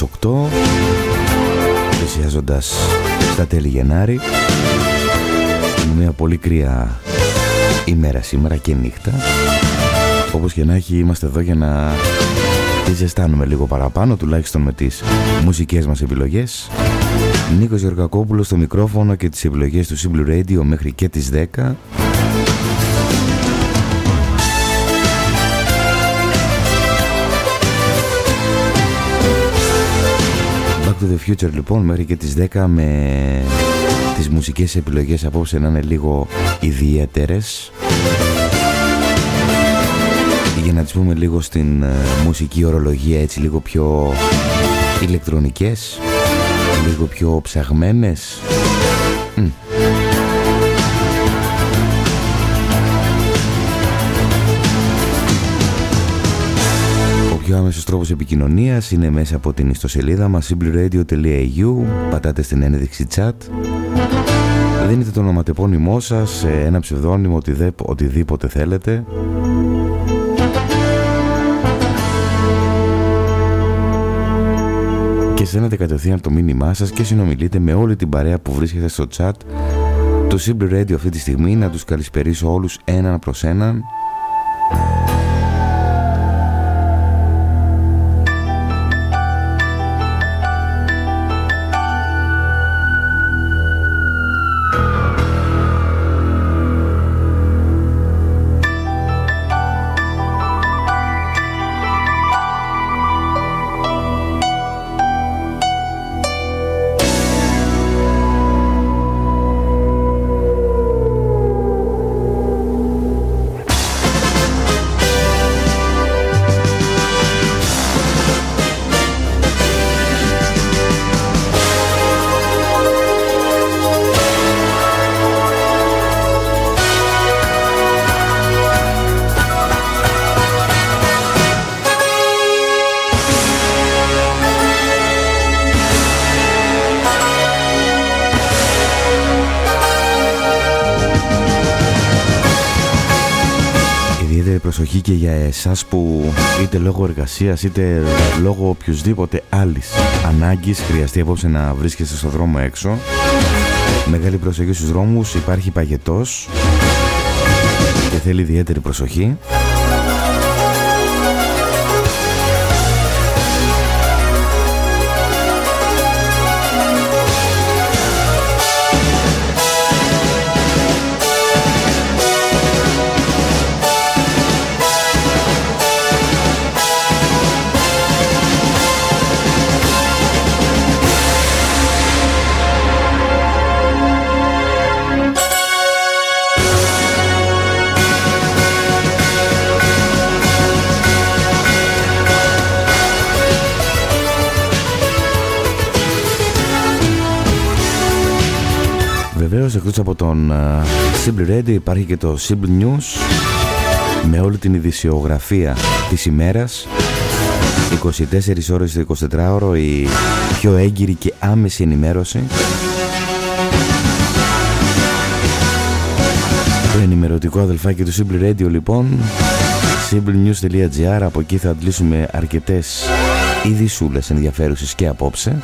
λεπτά μετά τις 8 πλησιάζοντας στα τέλη Γενάρη. Είναι μια πολύ κρύα ημέρα σήμερα και νύχτα. Όπως και να έχει είμαστε εδώ για να τη ζεστάνουμε λίγο παραπάνω τουλάχιστον με τις μουσικές μας επιλογές. Νίκος Γεωργακόπουλος στο μικρόφωνο και τις επιλογές του Simple Radio μέχρι και τις 10 to the Future λοιπόν μέχρι και τις 10 με τις μουσικές επιλογές απόψε να είναι λίγο ιδιαίτερες. Για να τις πούμε λίγο στην ε, μουσική ορολογία έτσι λίγο πιο ηλεκτρονικές λίγο πιο ψαγμένες πιο άμεσος τρόπος επικοινωνίας είναι μέσα από την ιστοσελίδα μας simpleradio.eu πατάτε στην ένδειξη chat. Δίνετε το ονοματεπώνυμό σας σε ένα ψευδόνυμο οτιδήποτε θέλετε. Και στέλνετε κατευθείαν το μήνυμά σας και συνομιλείτε με όλη την παρέα που βρίσκεται στο chat. Του Simple Radio αυτή τη στιγμή να τους καλησπερίσω όλους έναν προς έναν και για εσάς που είτε λόγω εργασίας είτε λόγω οποιοδήποτε άλλης ανάγκης χρειαστεί απόψε να βρίσκεστε στο δρόμο έξω. Μεγάλη προσοχή στους δρόμους υπάρχει παγετός και θέλει ιδιαίτερη προσοχή εκτός από τον uh, Simple Radio υπάρχει και το Simple News με όλη την ειδησιογραφία της ημέρας. 24 ώρες το 24ωρο η πιο έγκυρη και άμεση ενημέρωση. Το ενημερωτικό αδελφάκι του Simple Radio λοιπόν simplenews.gr από εκεί θα αντλήσουμε αρκετές ειδησούλες ενδιαφέρουσες και απόψε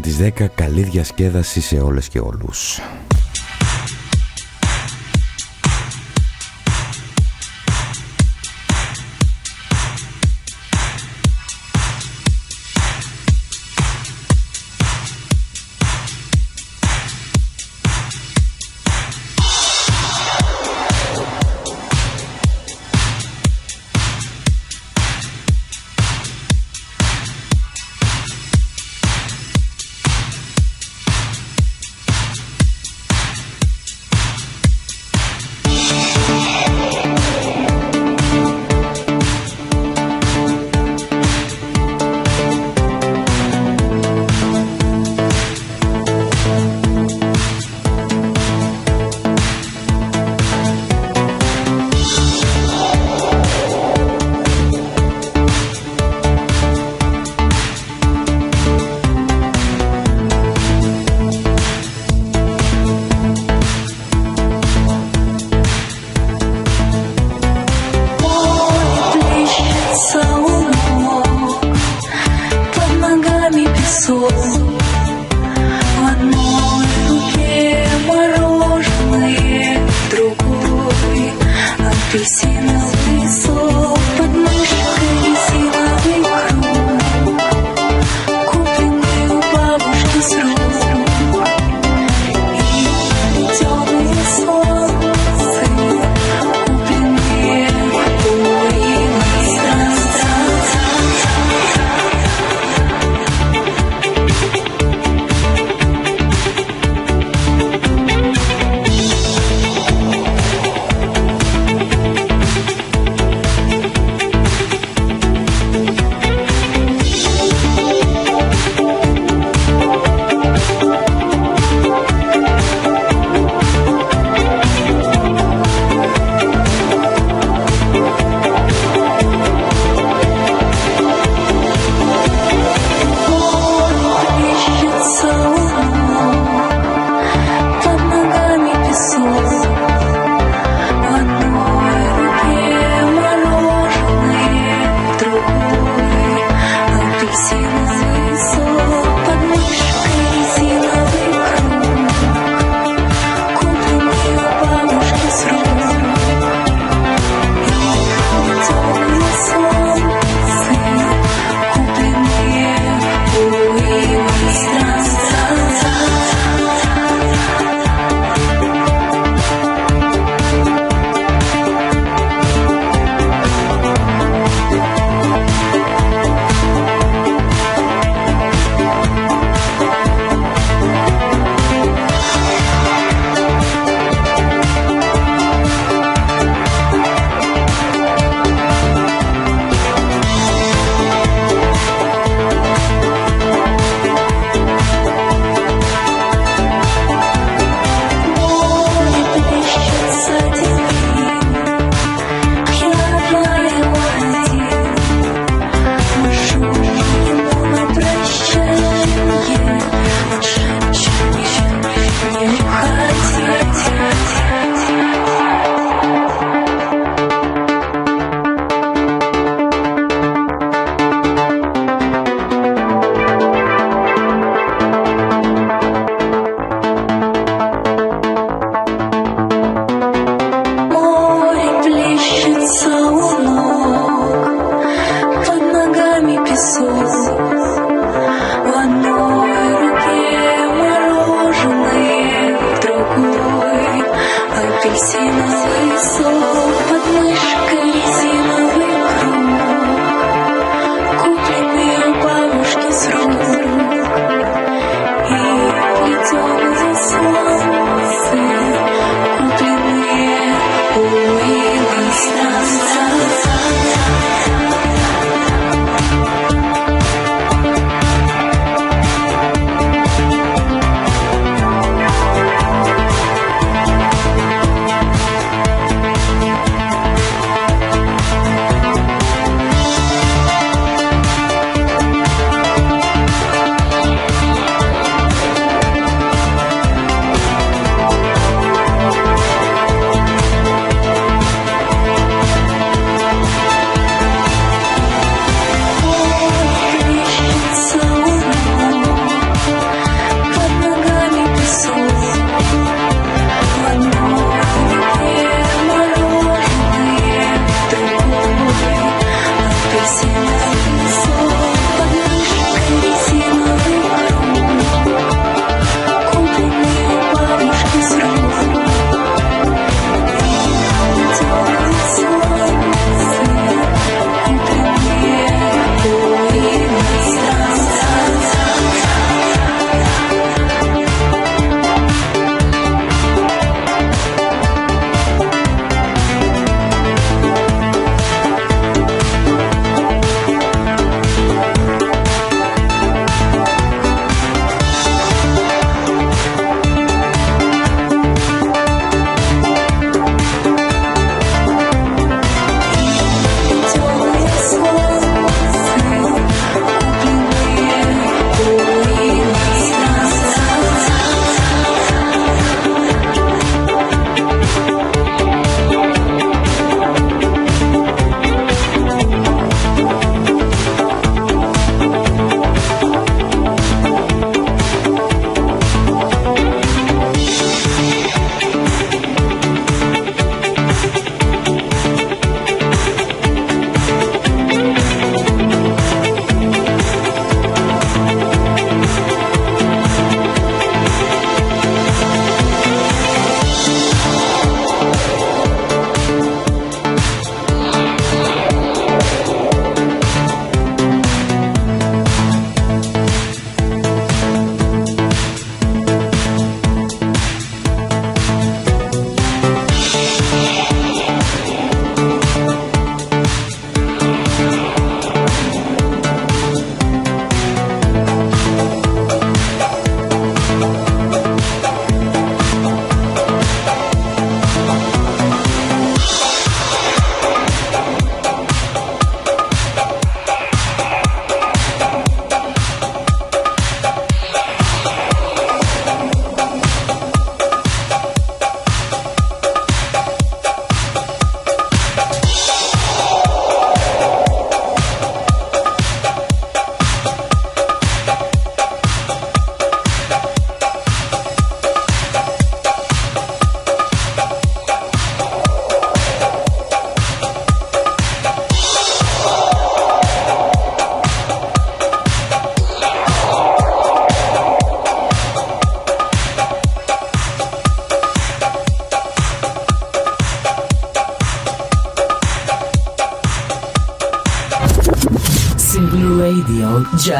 τις 10 καλή διασκέδαση σε όλες και όλους.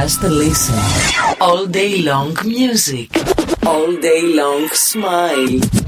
just listen. All day long music. All day long smile.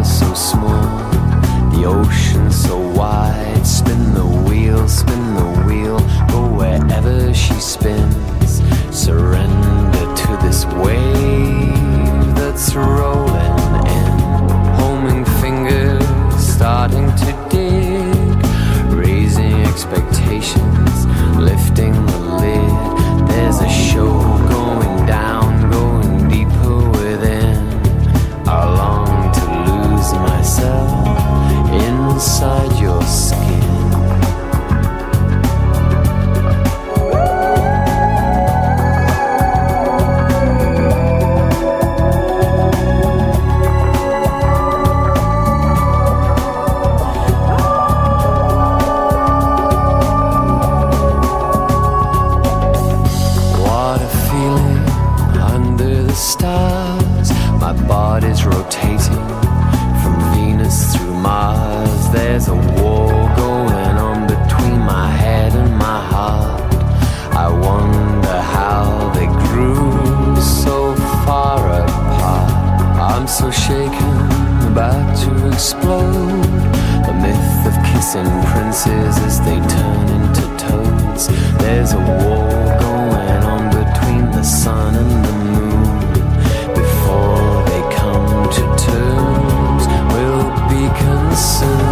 ever so small, the ocean so wide. Spin the wheel, spin the wheel, go wherever she spins. Surrender to this wave that's rolling in. Homing fingers starting to dig, raising expectations, lifting the lid. There's a show. inside your skin. so shaken, about to explode. The myth of kissing princes as they turn into toads. There's a war going on between the sun and the moon. Before they come to terms, we'll be consumed.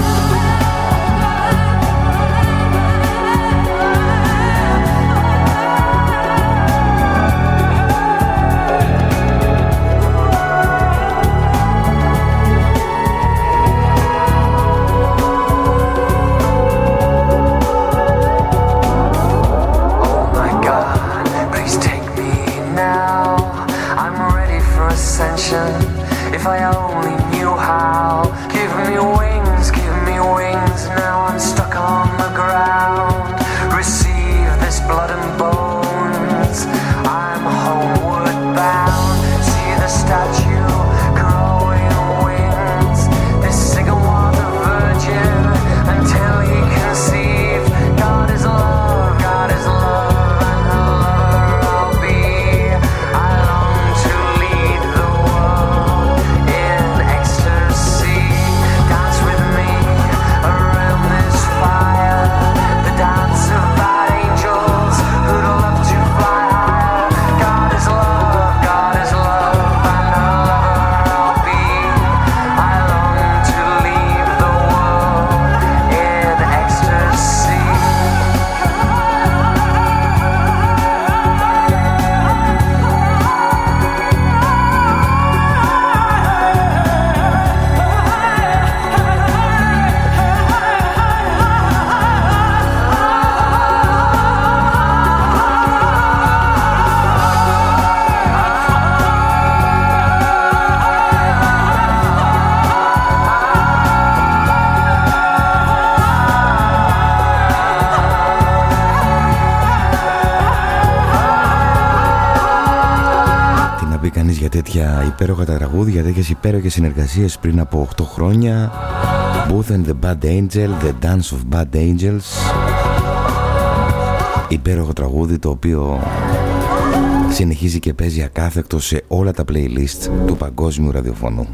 για υπέροχα τα τραγούδια, τέτοιες υπέροχες συνεργασίες πριν από 8 χρόνια. Booth and the Bad Angel, The Dance of Bad Angels. Υπέροχο τραγούδι το οποίο συνεχίζει και παίζει ακάθεκτο σε όλα τα playlist του παγκόσμιου ραδιοφώνου.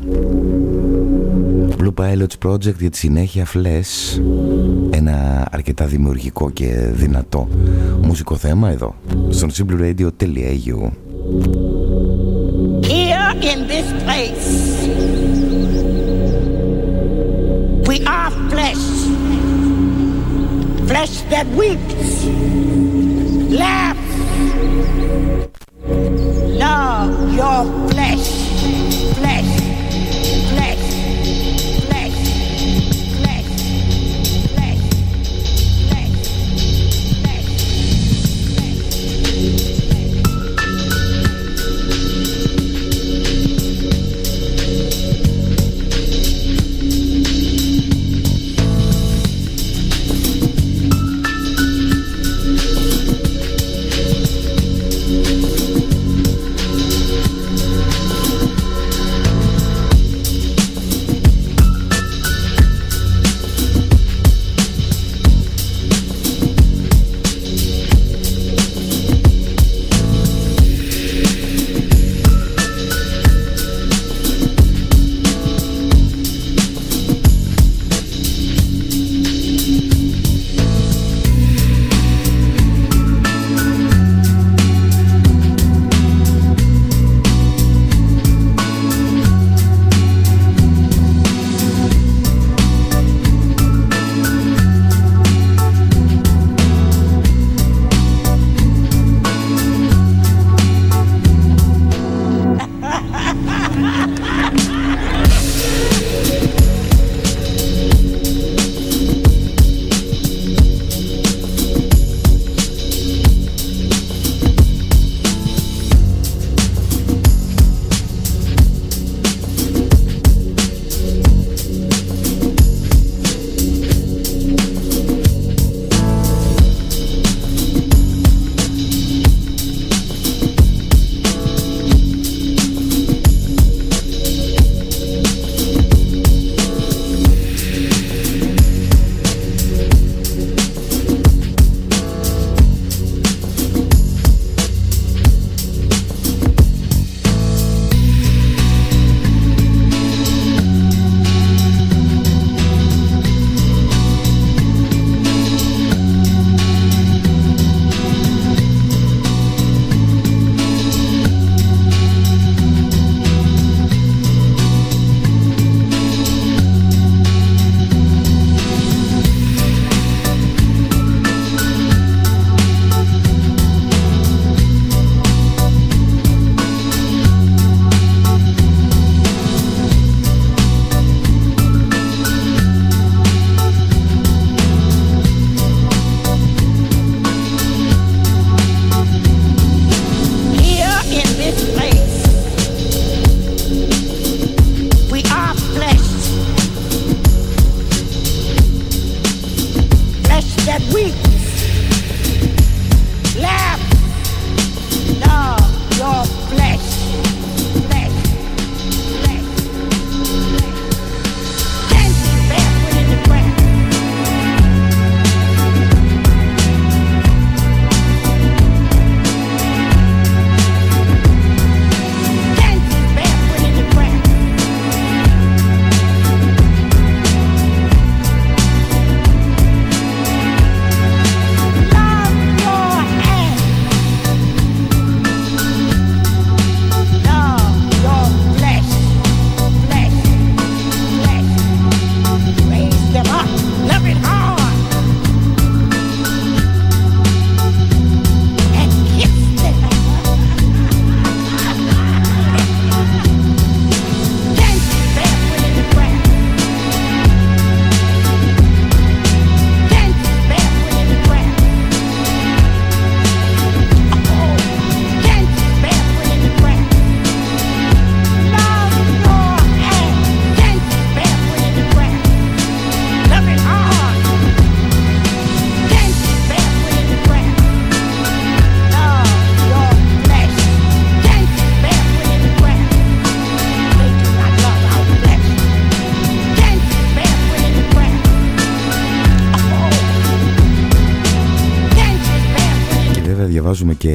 Blue Pilots Project για τη συνέχεια Flash Ένα αρκετά δημιουργικό και δυνατό μουσικό θέμα εδώ Στον simpleradio.eu in this place. We are flesh, flesh that weeps, laughs. Love your flesh, flesh.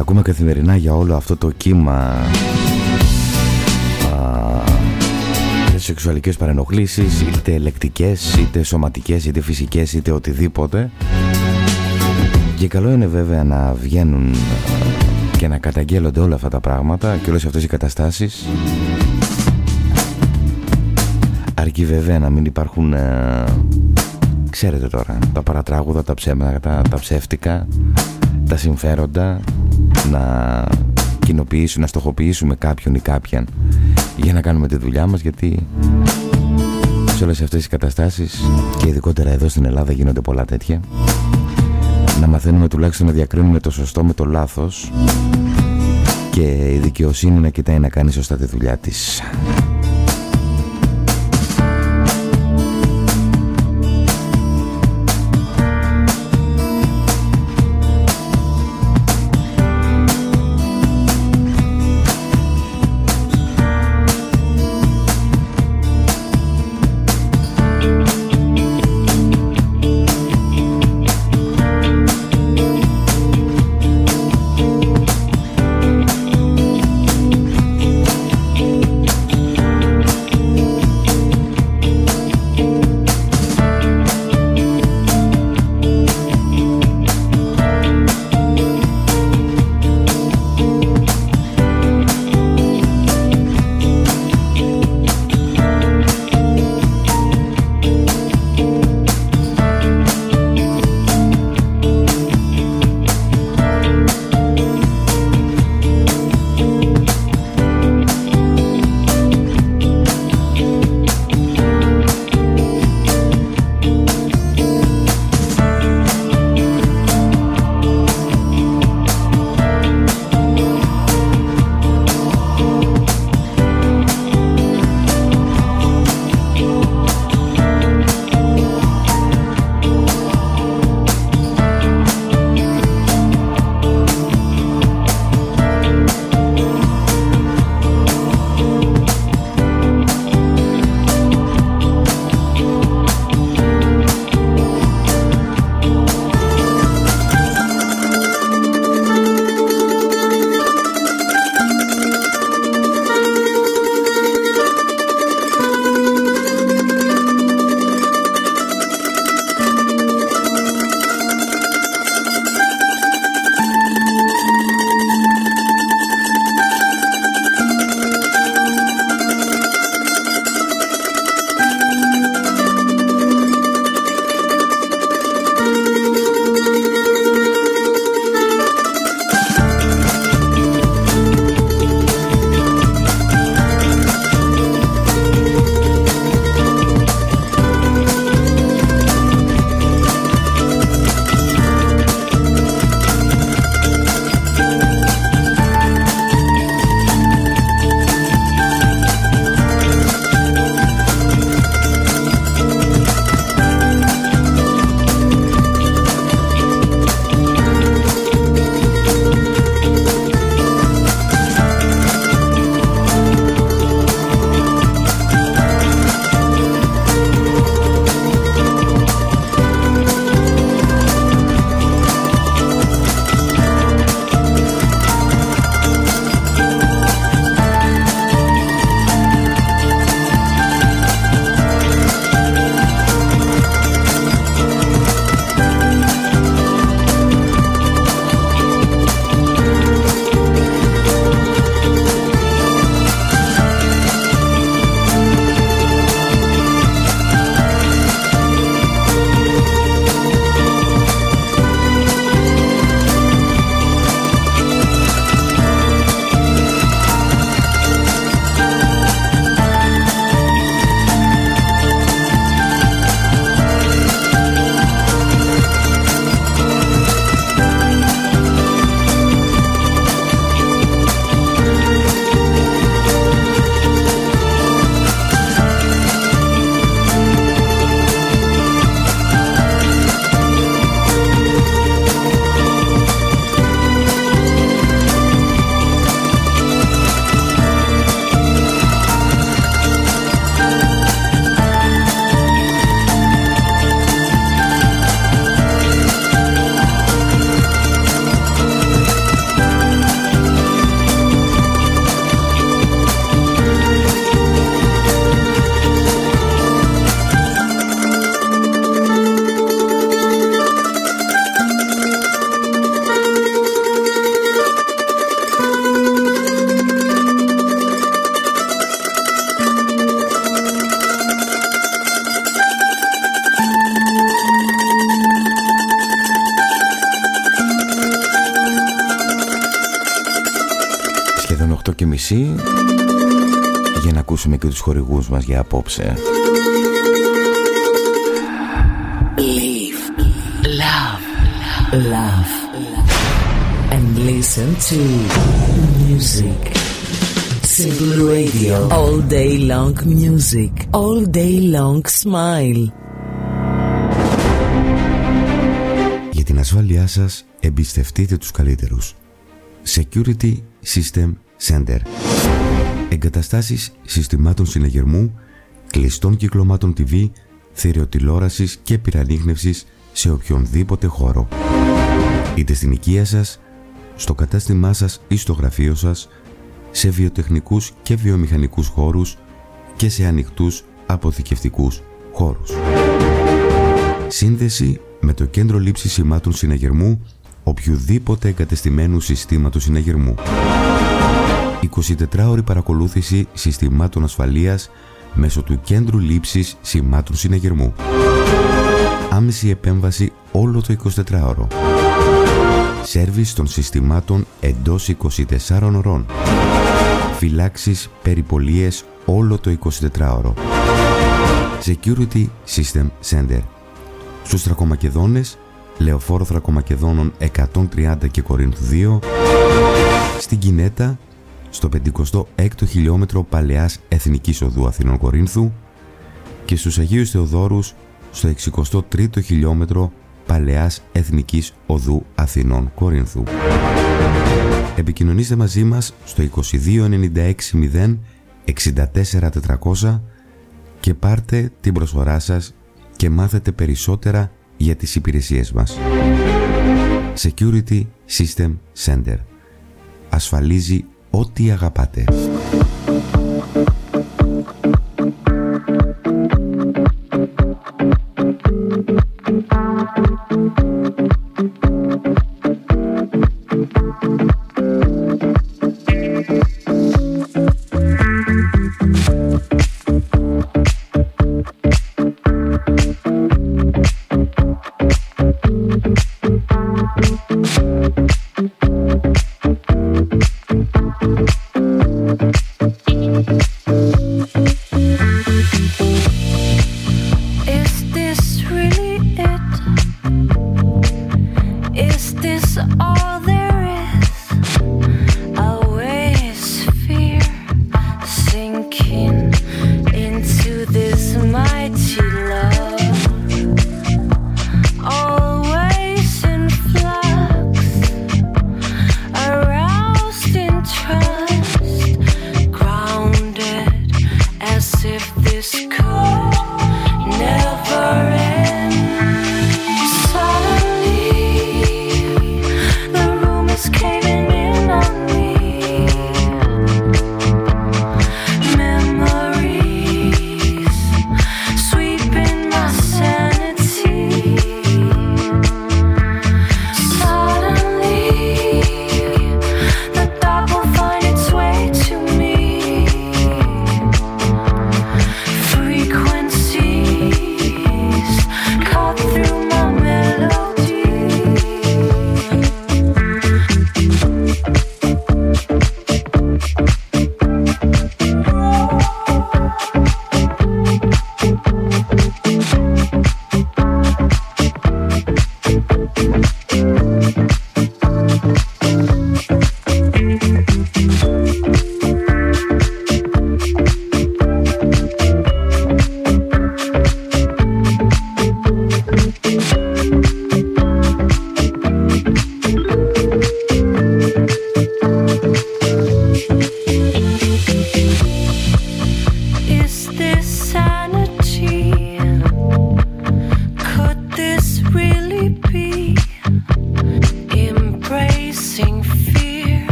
Ακούμε καθημερινά για όλο αυτό το κύμα σεξουαλικές παρενοχλήσεις είτε ελεκτικές, είτε σωματικές, είτε φυσικές, είτε οτιδήποτε. Και καλό είναι βέβαια να βγαίνουν και να καταγγέλλονται όλα αυτά τα πράγματα και όλες αυτές οι καταστάσεις. Αρκεί βέβαια να μην υπάρχουν ε, ξέρετε τώρα τα παρατράγουδα, τα ψέματα, τα ψεύτικα τα συμφέροντα να κοινοποιήσουμε, να στοχοποιήσουμε κάποιον ή κάποιαν για να κάνουμε τη δουλειά μας γιατί σε όλες αυτές τις καταστάσεις και ειδικότερα εδώ στην Ελλάδα γίνονται πολλά τέτοια να μαθαίνουμε τουλάχιστον να διακρίνουμε το σωστό με το λάθος και η δικαιοσύνη να κοιτάει να κάνει σωστά τη δουλειά της. Και τους χορηγούς μας για απόψε. Live, love, love, and listen to music. Simple Radio. All day long music. All day long smile. Για την ασφάλειά σας εμπιστευτείτε τους καλύτερους. Security System Center. Εγκαταστάσεις συστημάτων συναγερμού, κλειστών κυκλωμάτων TV, θηριοτηλόρασης και πυρανίχνευσης σε οποιονδήποτε χώρο. Είτε στην οικία σας, στο κατάστημά σας ή στο γραφείο σας, σε βιοτεχνικούς και βιομηχανικούς χώρους και σε ανοιχτούς αποθηκευτικούς χώρους. Σύνδεση με το κέντρο λήψης σημάτων συναγερμού οποιοδήποτε εγκατεστημένου συστήματος συναγερμού. 24 ώρη παρακολούθηση συστημάτων ασφαλείας μέσω του κέντρου λήψης σημάτων συναγερμού. Άμεση επέμβαση όλο το 24ωρο. Σέρβις των συστημάτων εντός 24 ωρών. Φυλάξεις περιπολίες όλο το 24ωρο. Security System Center. Στους Θρακομακεδόνες, Λεωφόρο Θρακομακεδόνων 130 και Κορίνθου 2, στην Κινέτα, στο 56ο χιλιόμετρο Παλαιάς Εθνικής Οδού Αθηνών Κορίνθου και στους Αγίους Θεοδόρους στο 63ο χιλιόμετρο Παλαιάς Εθνικής Οδού Αθηνών Κορίνθου. Επικοινωνήστε μαζί μας στο 2296 64400 και πάρτε την προσφορά σας και μάθετε περισσότερα για τις υπηρεσίες μας. Security System Center. Ασφαλίζει ό,τι αγαπάτε.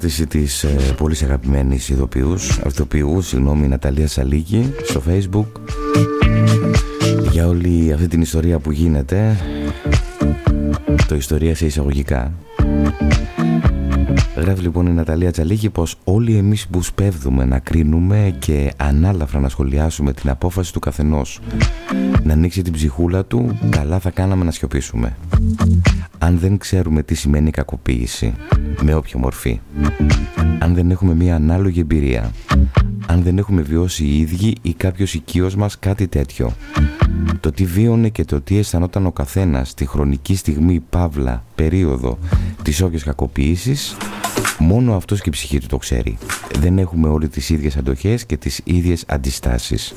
Διαβάζοντας μια ανάρτηση της ε, πολύ αγαπημένης ηθοποιούς, αυτοποιούς, συγγνώμη, Ναταλία Σαλίκη στο facebook. Για όλη αυτή την ιστορία που γίνεται το ιστορία σε εισαγωγικά Γράφει λοιπόν η Ναταλία Τσαλίκη πως όλοι εμείς που σπέβδουμε να κρίνουμε και ανάλαφρα να σχολιάσουμε την απόφαση του καθενός να ανοίξει την ψυχούλα του, καλά θα κάναμε να σιωπήσουμε. Αν δεν ξέρουμε τι σημαίνει κακοποίηση, με όποια μορφή, αν δεν έχουμε μία ανάλογη εμπειρία, αν δεν έχουμε βιώσει οι ίδιοι ή κάποιος οικείος μας κάτι τέτοιο, το τι βίωνε και το τι αισθανόταν ο καθένας στη χρονική στιγμή, παύλα, περίοδο της όποιας κακοποίησης, μόνο αυτός και η ψυχή του το ξέρει. Δεν έχουμε όλοι τις ίδιες αντοχές και τις ίδιες αντιστάσεις.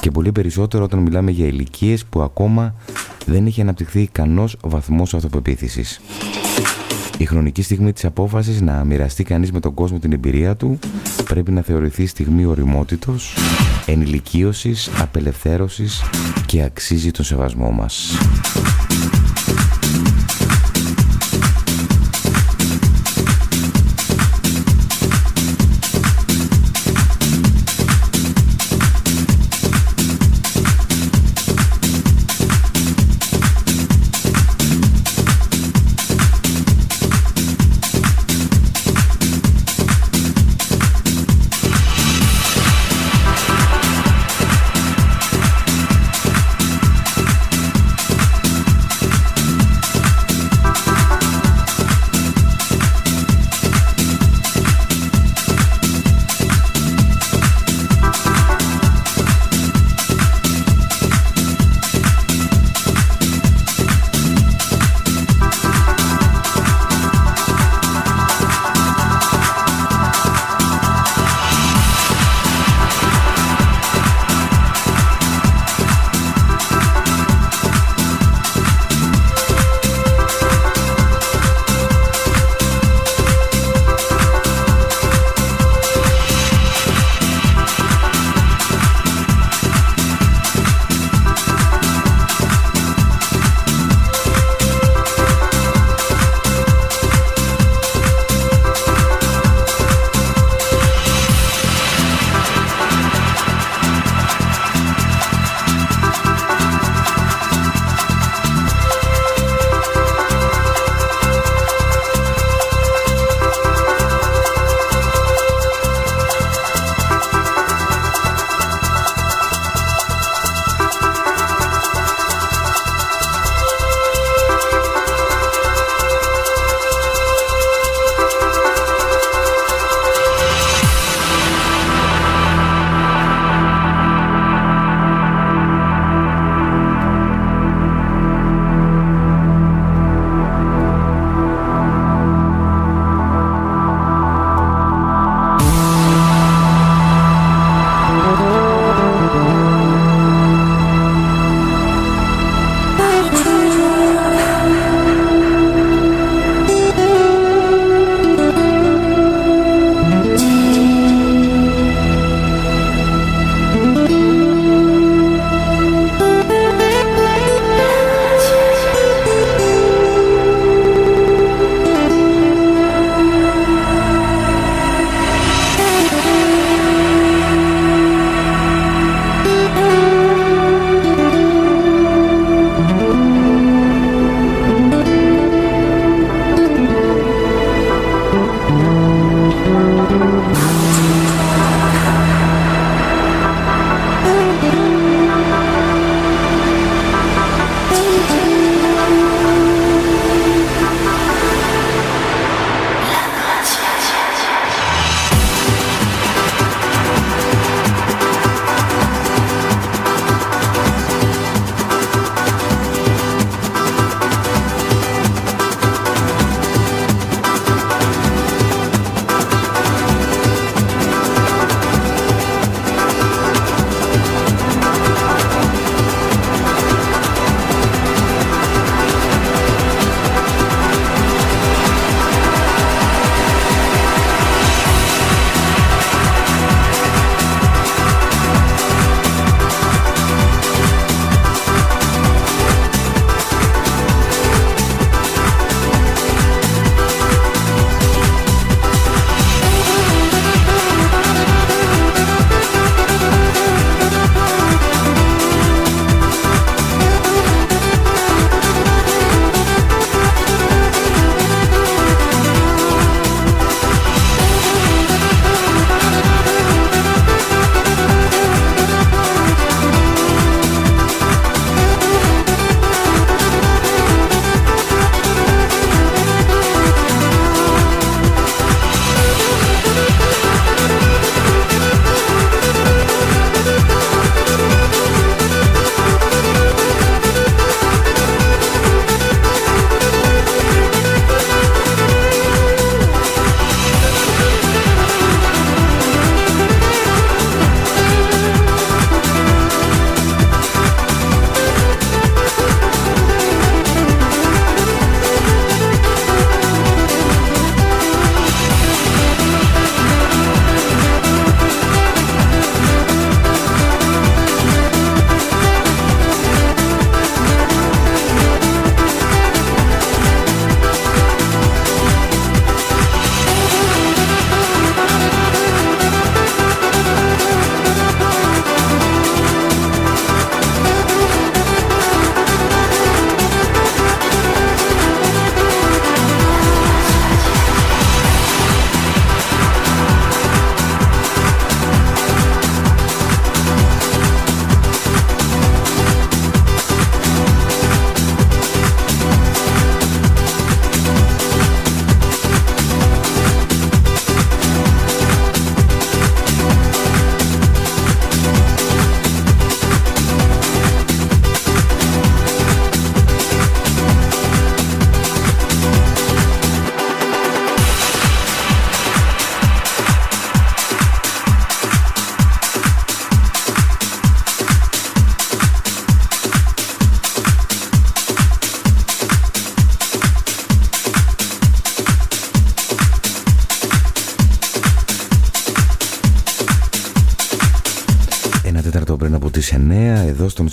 Και πολύ περισσότερο όταν μιλάμε για ηλικίες που ακόμα δεν έχει αναπτυχθεί ικανός βαθμός αυτοπεποίθησης. Η χρονική στιγμή της απόφασης να μοιραστεί κανείς με τον κόσμο την εμπειρία του πρέπει να θεωρηθεί στιγμή οριμότητος, ενηλικίωσης, απελευθέρωσης και αξίζει τον σεβασμό μας.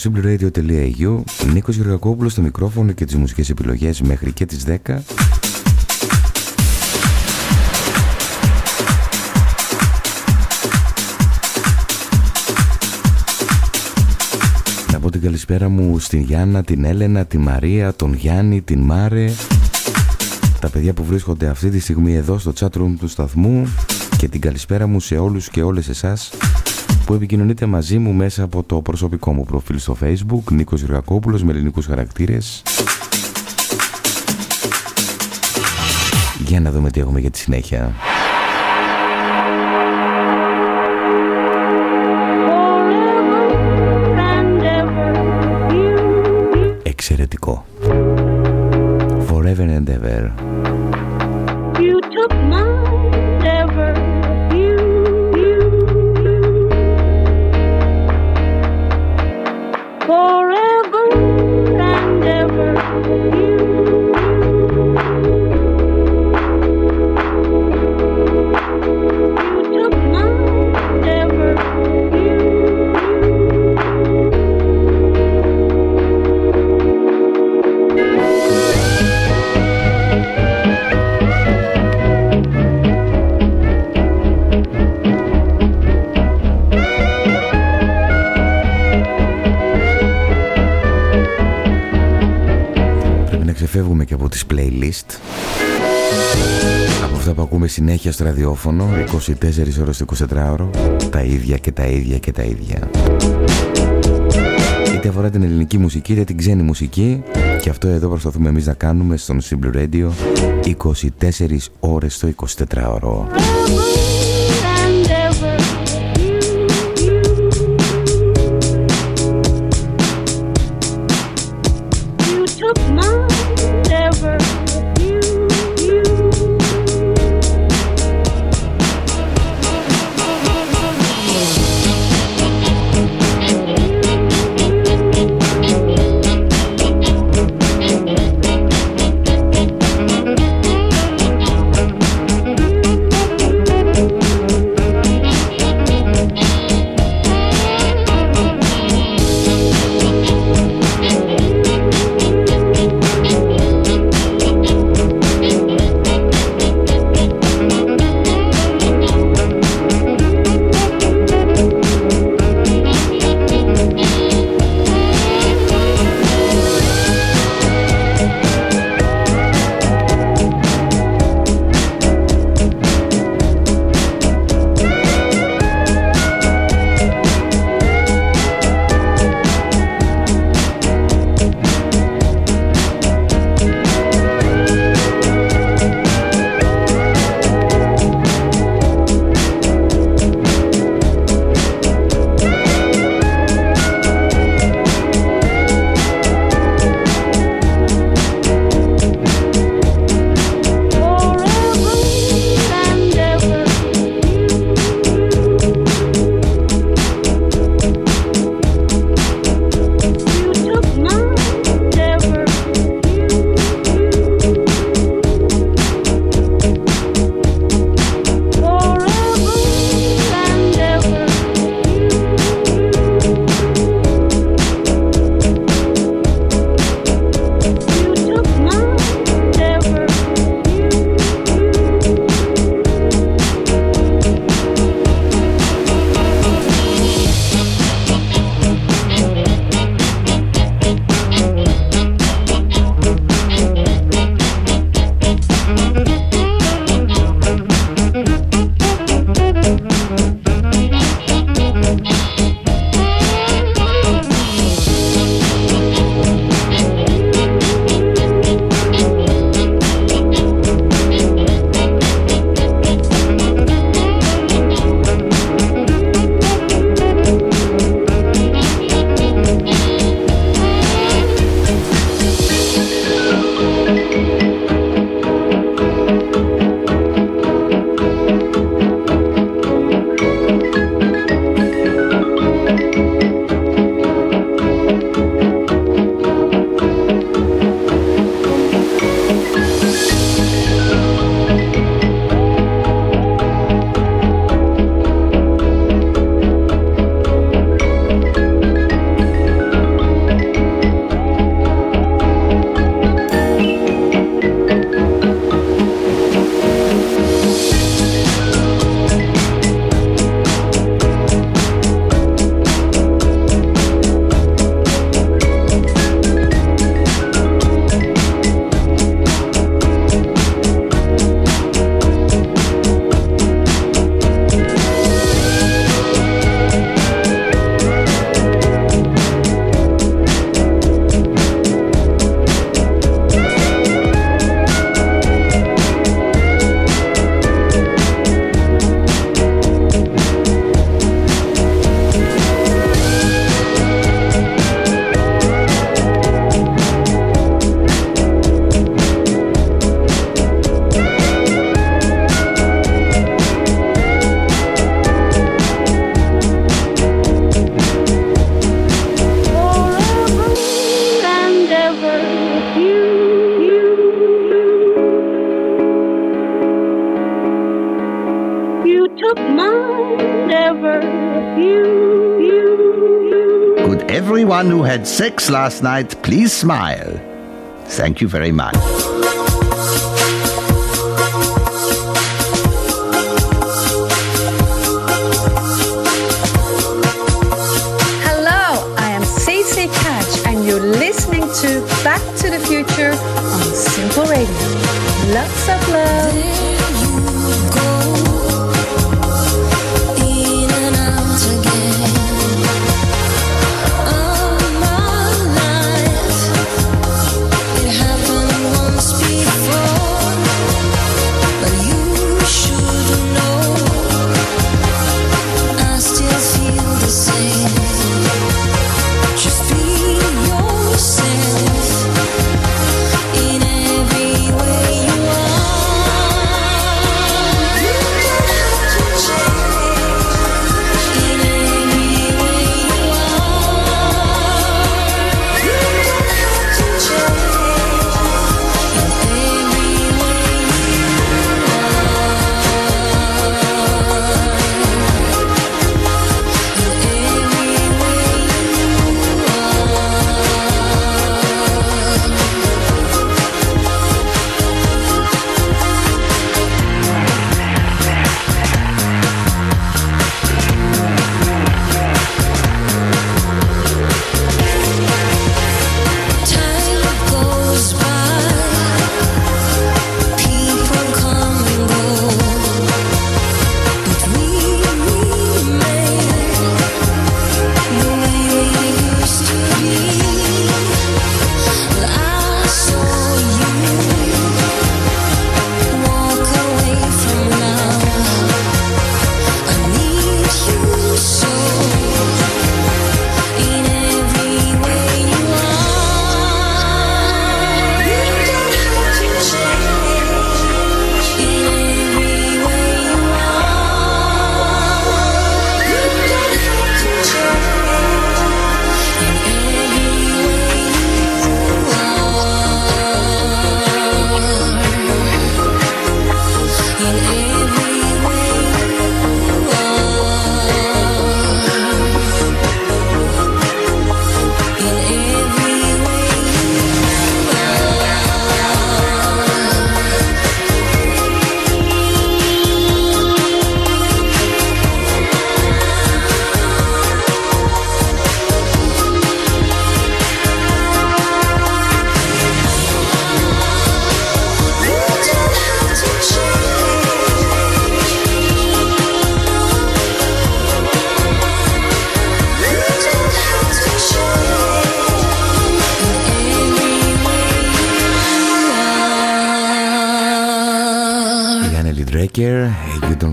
simpleradio.eu Νίκος Γεωργακόπουλος στο μικρόφωνο και τις μουσικές επιλογές μέχρι και τις 10 Να πω την καλησπέρα μου στην Γιάννα, την Έλενα, τη Μαρία, τον Γιάννη, την Μάρε τα παιδιά που βρίσκονται αυτή τη στιγμή εδώ στο chat room του σταθμού και την καλησπέρα μου σε όλους και όλες εσάς που επικοινωνείτε μαζί μου μέσα από το προσωπικό μου προφίλ στο facebook Νίκος Γιουργακόπουλος με ελληνικούς χαρακτήρες. Για να δούμε τι έχουμε για τη συνέχεια συνέχεια στο ραδιόφωνο 24 ώρες το 24 ώρο τα ίδια και τα ίδια και τα ίδια. Είτε αφορά την ελληνική μουσική είτε την ξένη μουσική και αυτό εδώ προσπαθούμε εμείς να κάνουμε στον Simple Radio 24 ώρες το 24 ώρο sex last night please smile? Thank you very much.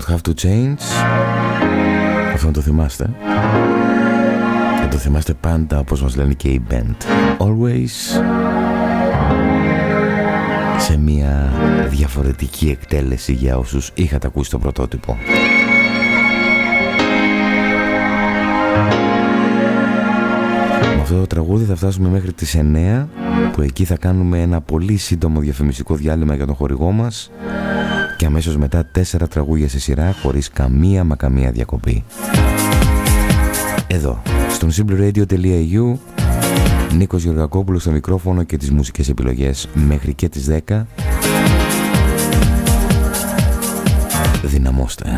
Don't Have To Change. Αυτό να το θυμάστε. Θα το θυμάστε πάντα όπως μας λένε και οι band. Always σε μια διαφορετική εκτέλεση για όσους είχατε ακούσει το πρωτότυπο. Με αυτό το τραγούδι θα φτάσουμε μέχρι τις 9 που εκεί θα κάνουμε ένα πολύ σύντομο διαφημιστικό διάλειμμα για τον χορηγό μας και αμέσως μετά τέσσερα τραγούδια σε σειρά χωρίς καμία μα καμία διακοπή. Εδώ, στον simpleradio.eu Νίκος Γεωργακόπουλος στο μικρόφωνο και τις μουσικές επιλογές μέχρι και τις 10 Δυναμώστε.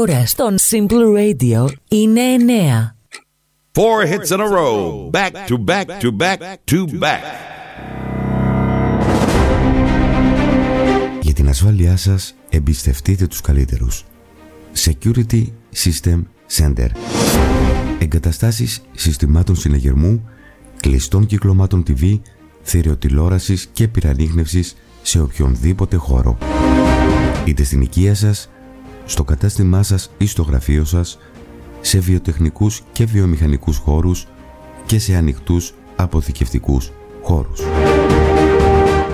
Ώρα στον Simple Radio είναι 9. Four hits in a row, back to back to back to back. Για την ασφάλειά σας εμπιστευτείτε τους καλύτερους. Security System Center. Εγκαταστάσεις συστημάτων συνεγερμού, κλειστών κυκλωμάτων TV, θηριοτηλόρασης και πυρανίχνευσης σε οποιονδήποτε χώρο. Είτε στην οικία σας, στο κατάστημά σας ή στο γραφείο σας, σε βιοτεχνικούς και βιομηχανικούς χώρους και σε ανοιχτούς αποθηκευτικούς χώρους.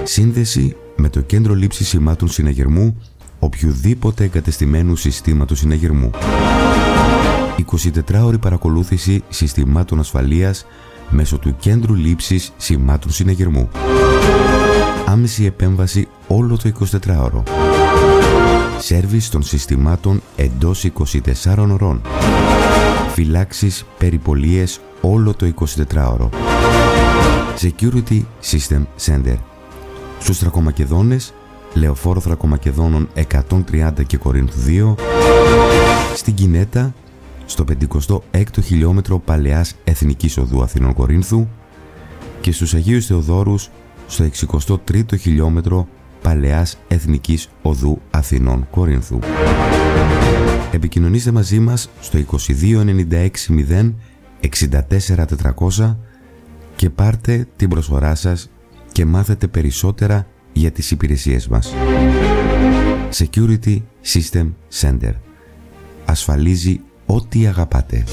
Σύνδεση με το κέντρο λήψης σημάτων συναγερμού οποιοδήποτε εγκατεστημένου συστήματος συναγερμού. 24 ώρη παρακολούθηση συστημάτων ασφαλείας μέσω του κέντρου λήψης σημάτων συναγερμού. Άμεση επέμβαση όλο το 24ωρο. Σέρβις των συστημάτων εντός 24 ωρών. Φυλάξεις περιπολίες όλο το 24ωρο. Security System Center. Στους Θρακομακεδόνες, Λεωφόρο Θρακομακεδόνων 130 και Κορίνθου 2, στην Κινέτα, στο 56ο χιλιόμετρο Παλαιάς Εθνικής Οδού Αθηνών Κορίνθου και στους Αγίους Θεοδόρους στο 63ο χιλιόμετρο Παλαιάς Εθνικής Οδού Αθηνών Κορίνθου. Επικοινωνήστε μαζί μας στο 2296 64400 και πάρτε την προσφορά σας και μάθετε περισσότερα για τις υπηρεσίες μας. Security System Center. Ασφαλίζει ό,τι αγαπάτε.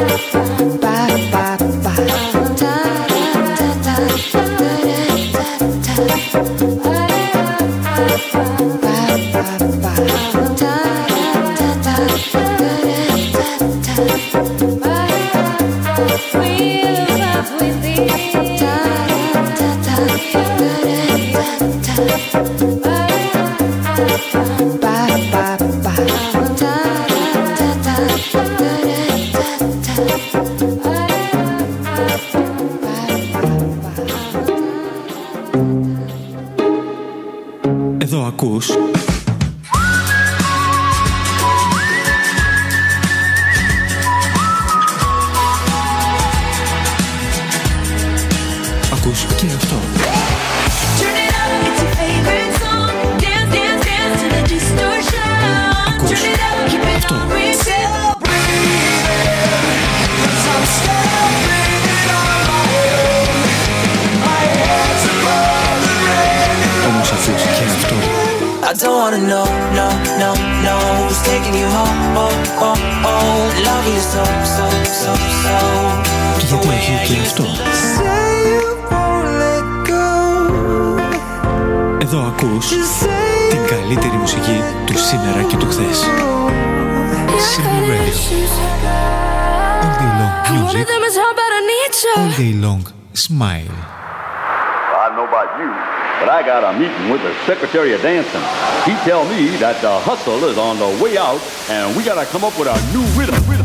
Thank you. He tell me that the hustle is on the way out, and we gotta come up with a new rhythm.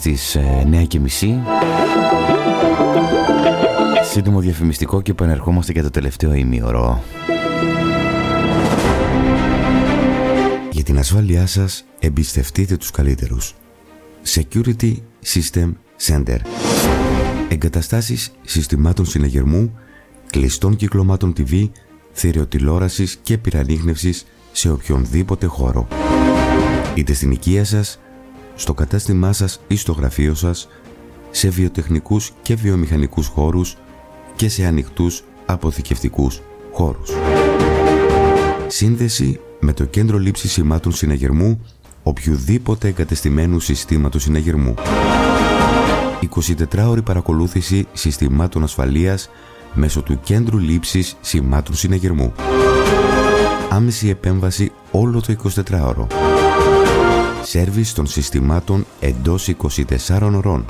Στις 9.30 Σύντομο διαφημιστικό και επανερχόμαστε για το τελευταίο ημίωρο. Για την ασφάλειά σας εμπιστευτείτε τους καλύτερους. Security System Center. Εγκαταστάσεις συστημάτων συναγερμού, κλειστών κυκλωμάτων TV, θηριοτηλόρασης και πυρανίχνευσης σε οποιονδήποτε χώρο. Είτε στην οικία σας, στο κατάστημά σας ή στο γραφείο σας, σε βιοτεχνικούς και βιομηχανικούς χώρους και σε ανοιχτούς αποθηκευτικούς χώρους. Σύνδεση με το κέντρο λήψης σημάτων συναγερμού οποιοδήποτε εγκατεστημένου συστήματος συναγερμού. 24 ώρη παρακολούθηση συστημάτων ασφαλείας μέσω του κέντρου λήψης σημάτων συναγερμού. Άμεση επέμβαση όλο το 24ωρο. Σέρβις των συστημάτων εντός 24 ωρών.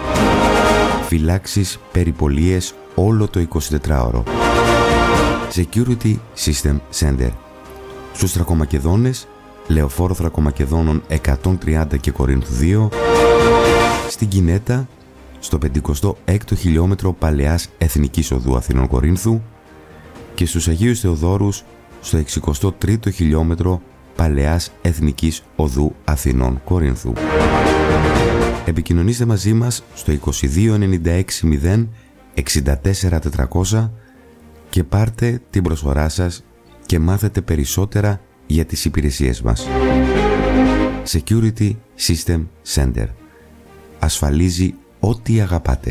Φυλάξεις περιπολίες όλο το 24ωρο. Security System Center. Στους Θρακομακεδόνες, Λεωφόρο Θρακομακεδόνων 130 και Κορίνθου 2, στην Κινέτα, στο 56ο χιλιόμετρο Παλαιάς Εθνικής Οδού Αθηνών Κορίνθου και στους Αγίους Θεοδόρους στο 63ο χιλιόμετρο Παλαιάς Εθνικής Οδού Αθηνών Κορίνθου. Επικοινωνήστε μαζί μας στο 2296 64400 και πάρτε την προσφορά σας και μάθετε περισσότερα για τις υπηρεσίες μας. Security System Center. Ασφαλίζει ό,τι αγαπάτε.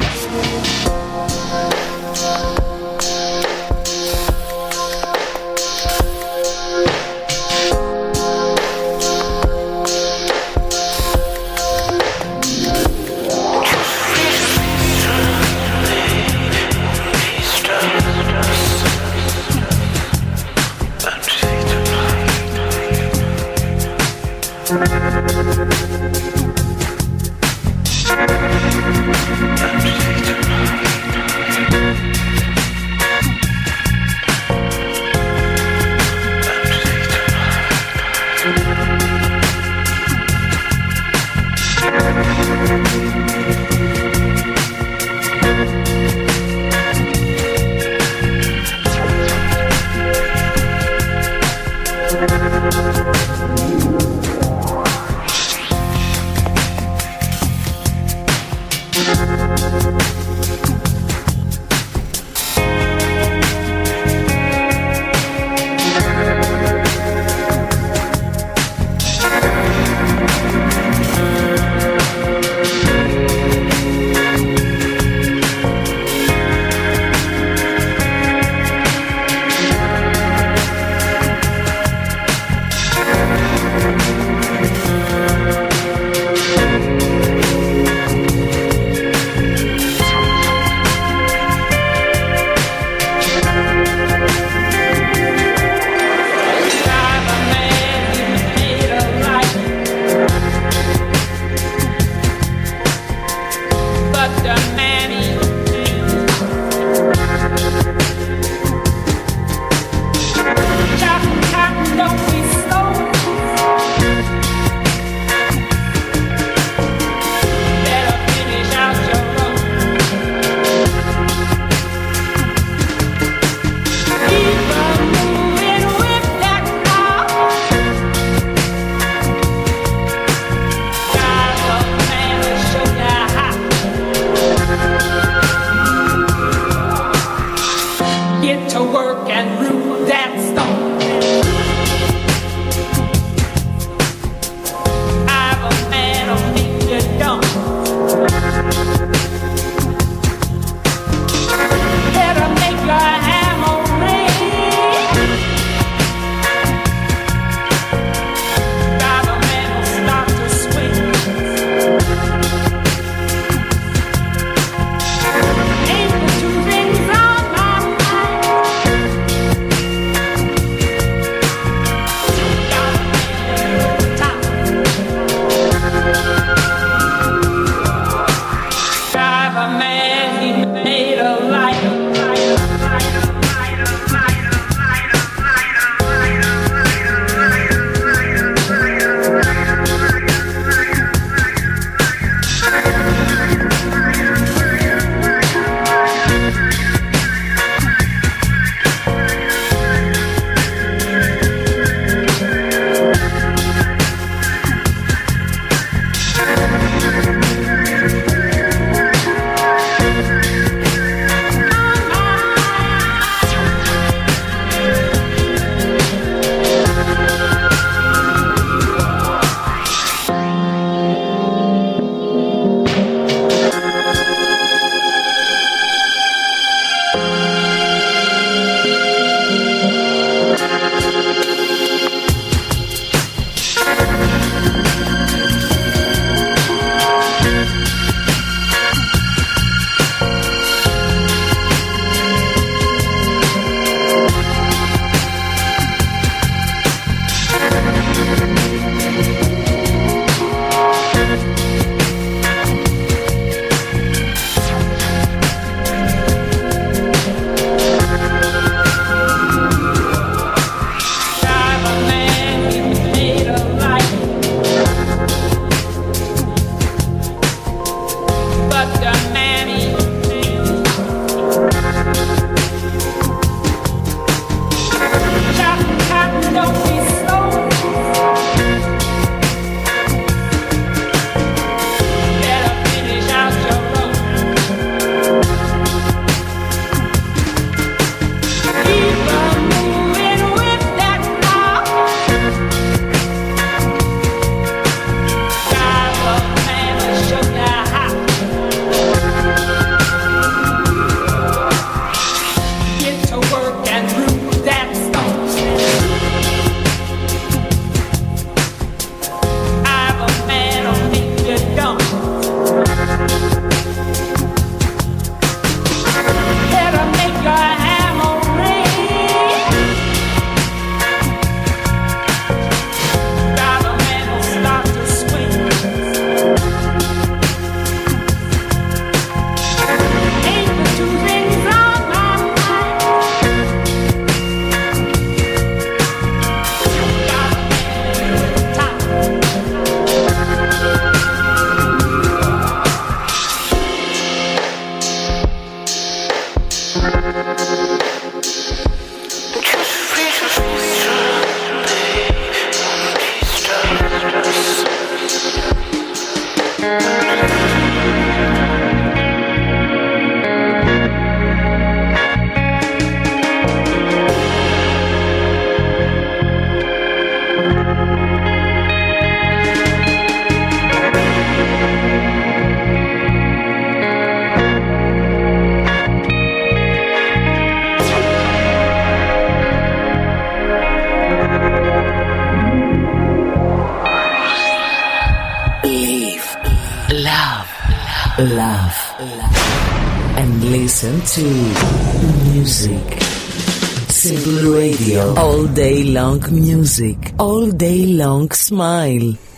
Long music. All day long smile.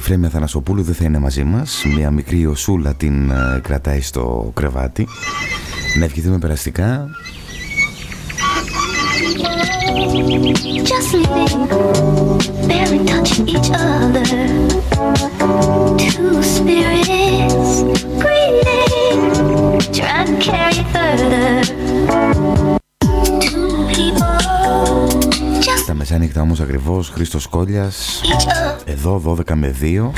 Φρέμια Θανασοπούλου δεν θα είναι μαζί μας. Μια μικρή οσούλα την ε, κρατάει στο κρεβάτι. Να ευχηθούμε περαστικά. Ανοιχτά όμως ακριβώς. Χρήστος Κόλλιας. Εδώ 12 με 2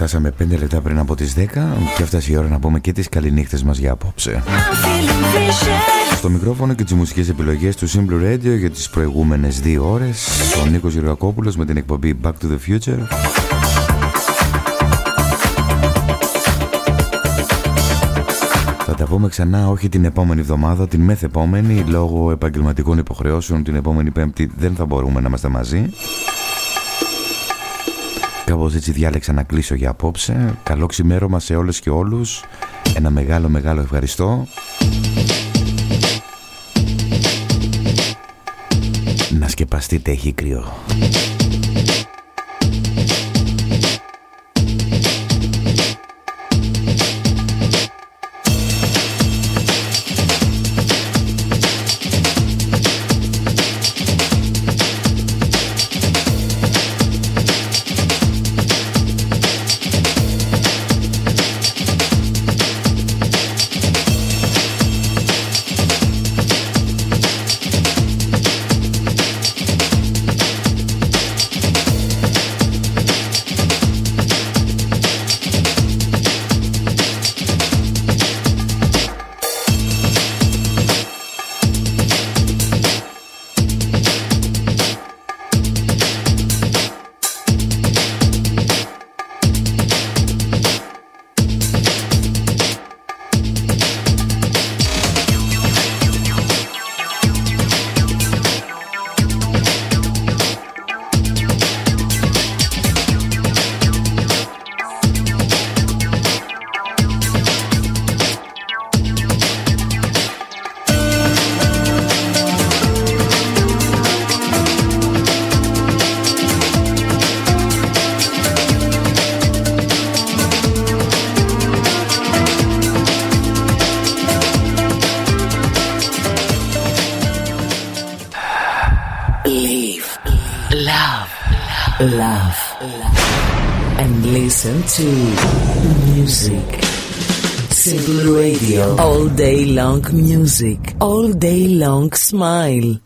φτάσαμε 5 λεπτά πριν από τις 10 και έφτασε η ώρα να πούμε και τις καληνύχτες μας για απόψε. Στο μικρόφωνο και τις μουσικές επιλογές του Simple Radio για τις προηγούμενες δύο ώρες ο Νίκος Γεωργακόπουλος με την εκπομπή Back to the Future Θα τα πούμε ξανά όχι την επόμενη εβδομάδα, την μεθεπόμενη λόγω επαγγελματικών υποχρεώσεων την επόμενη πέμπτη δεν θα μπορούμε να είμαστε μαζί Κάπως έτσι διάλεξα να κλείσω για απόψε. Καλό ξημέρωμα σε όλες και όλους. Ένα μεγάλο μεγάλο ευχαριστώ. Να σκεπαστείτε, έχει κρύο. Music. All day long smile.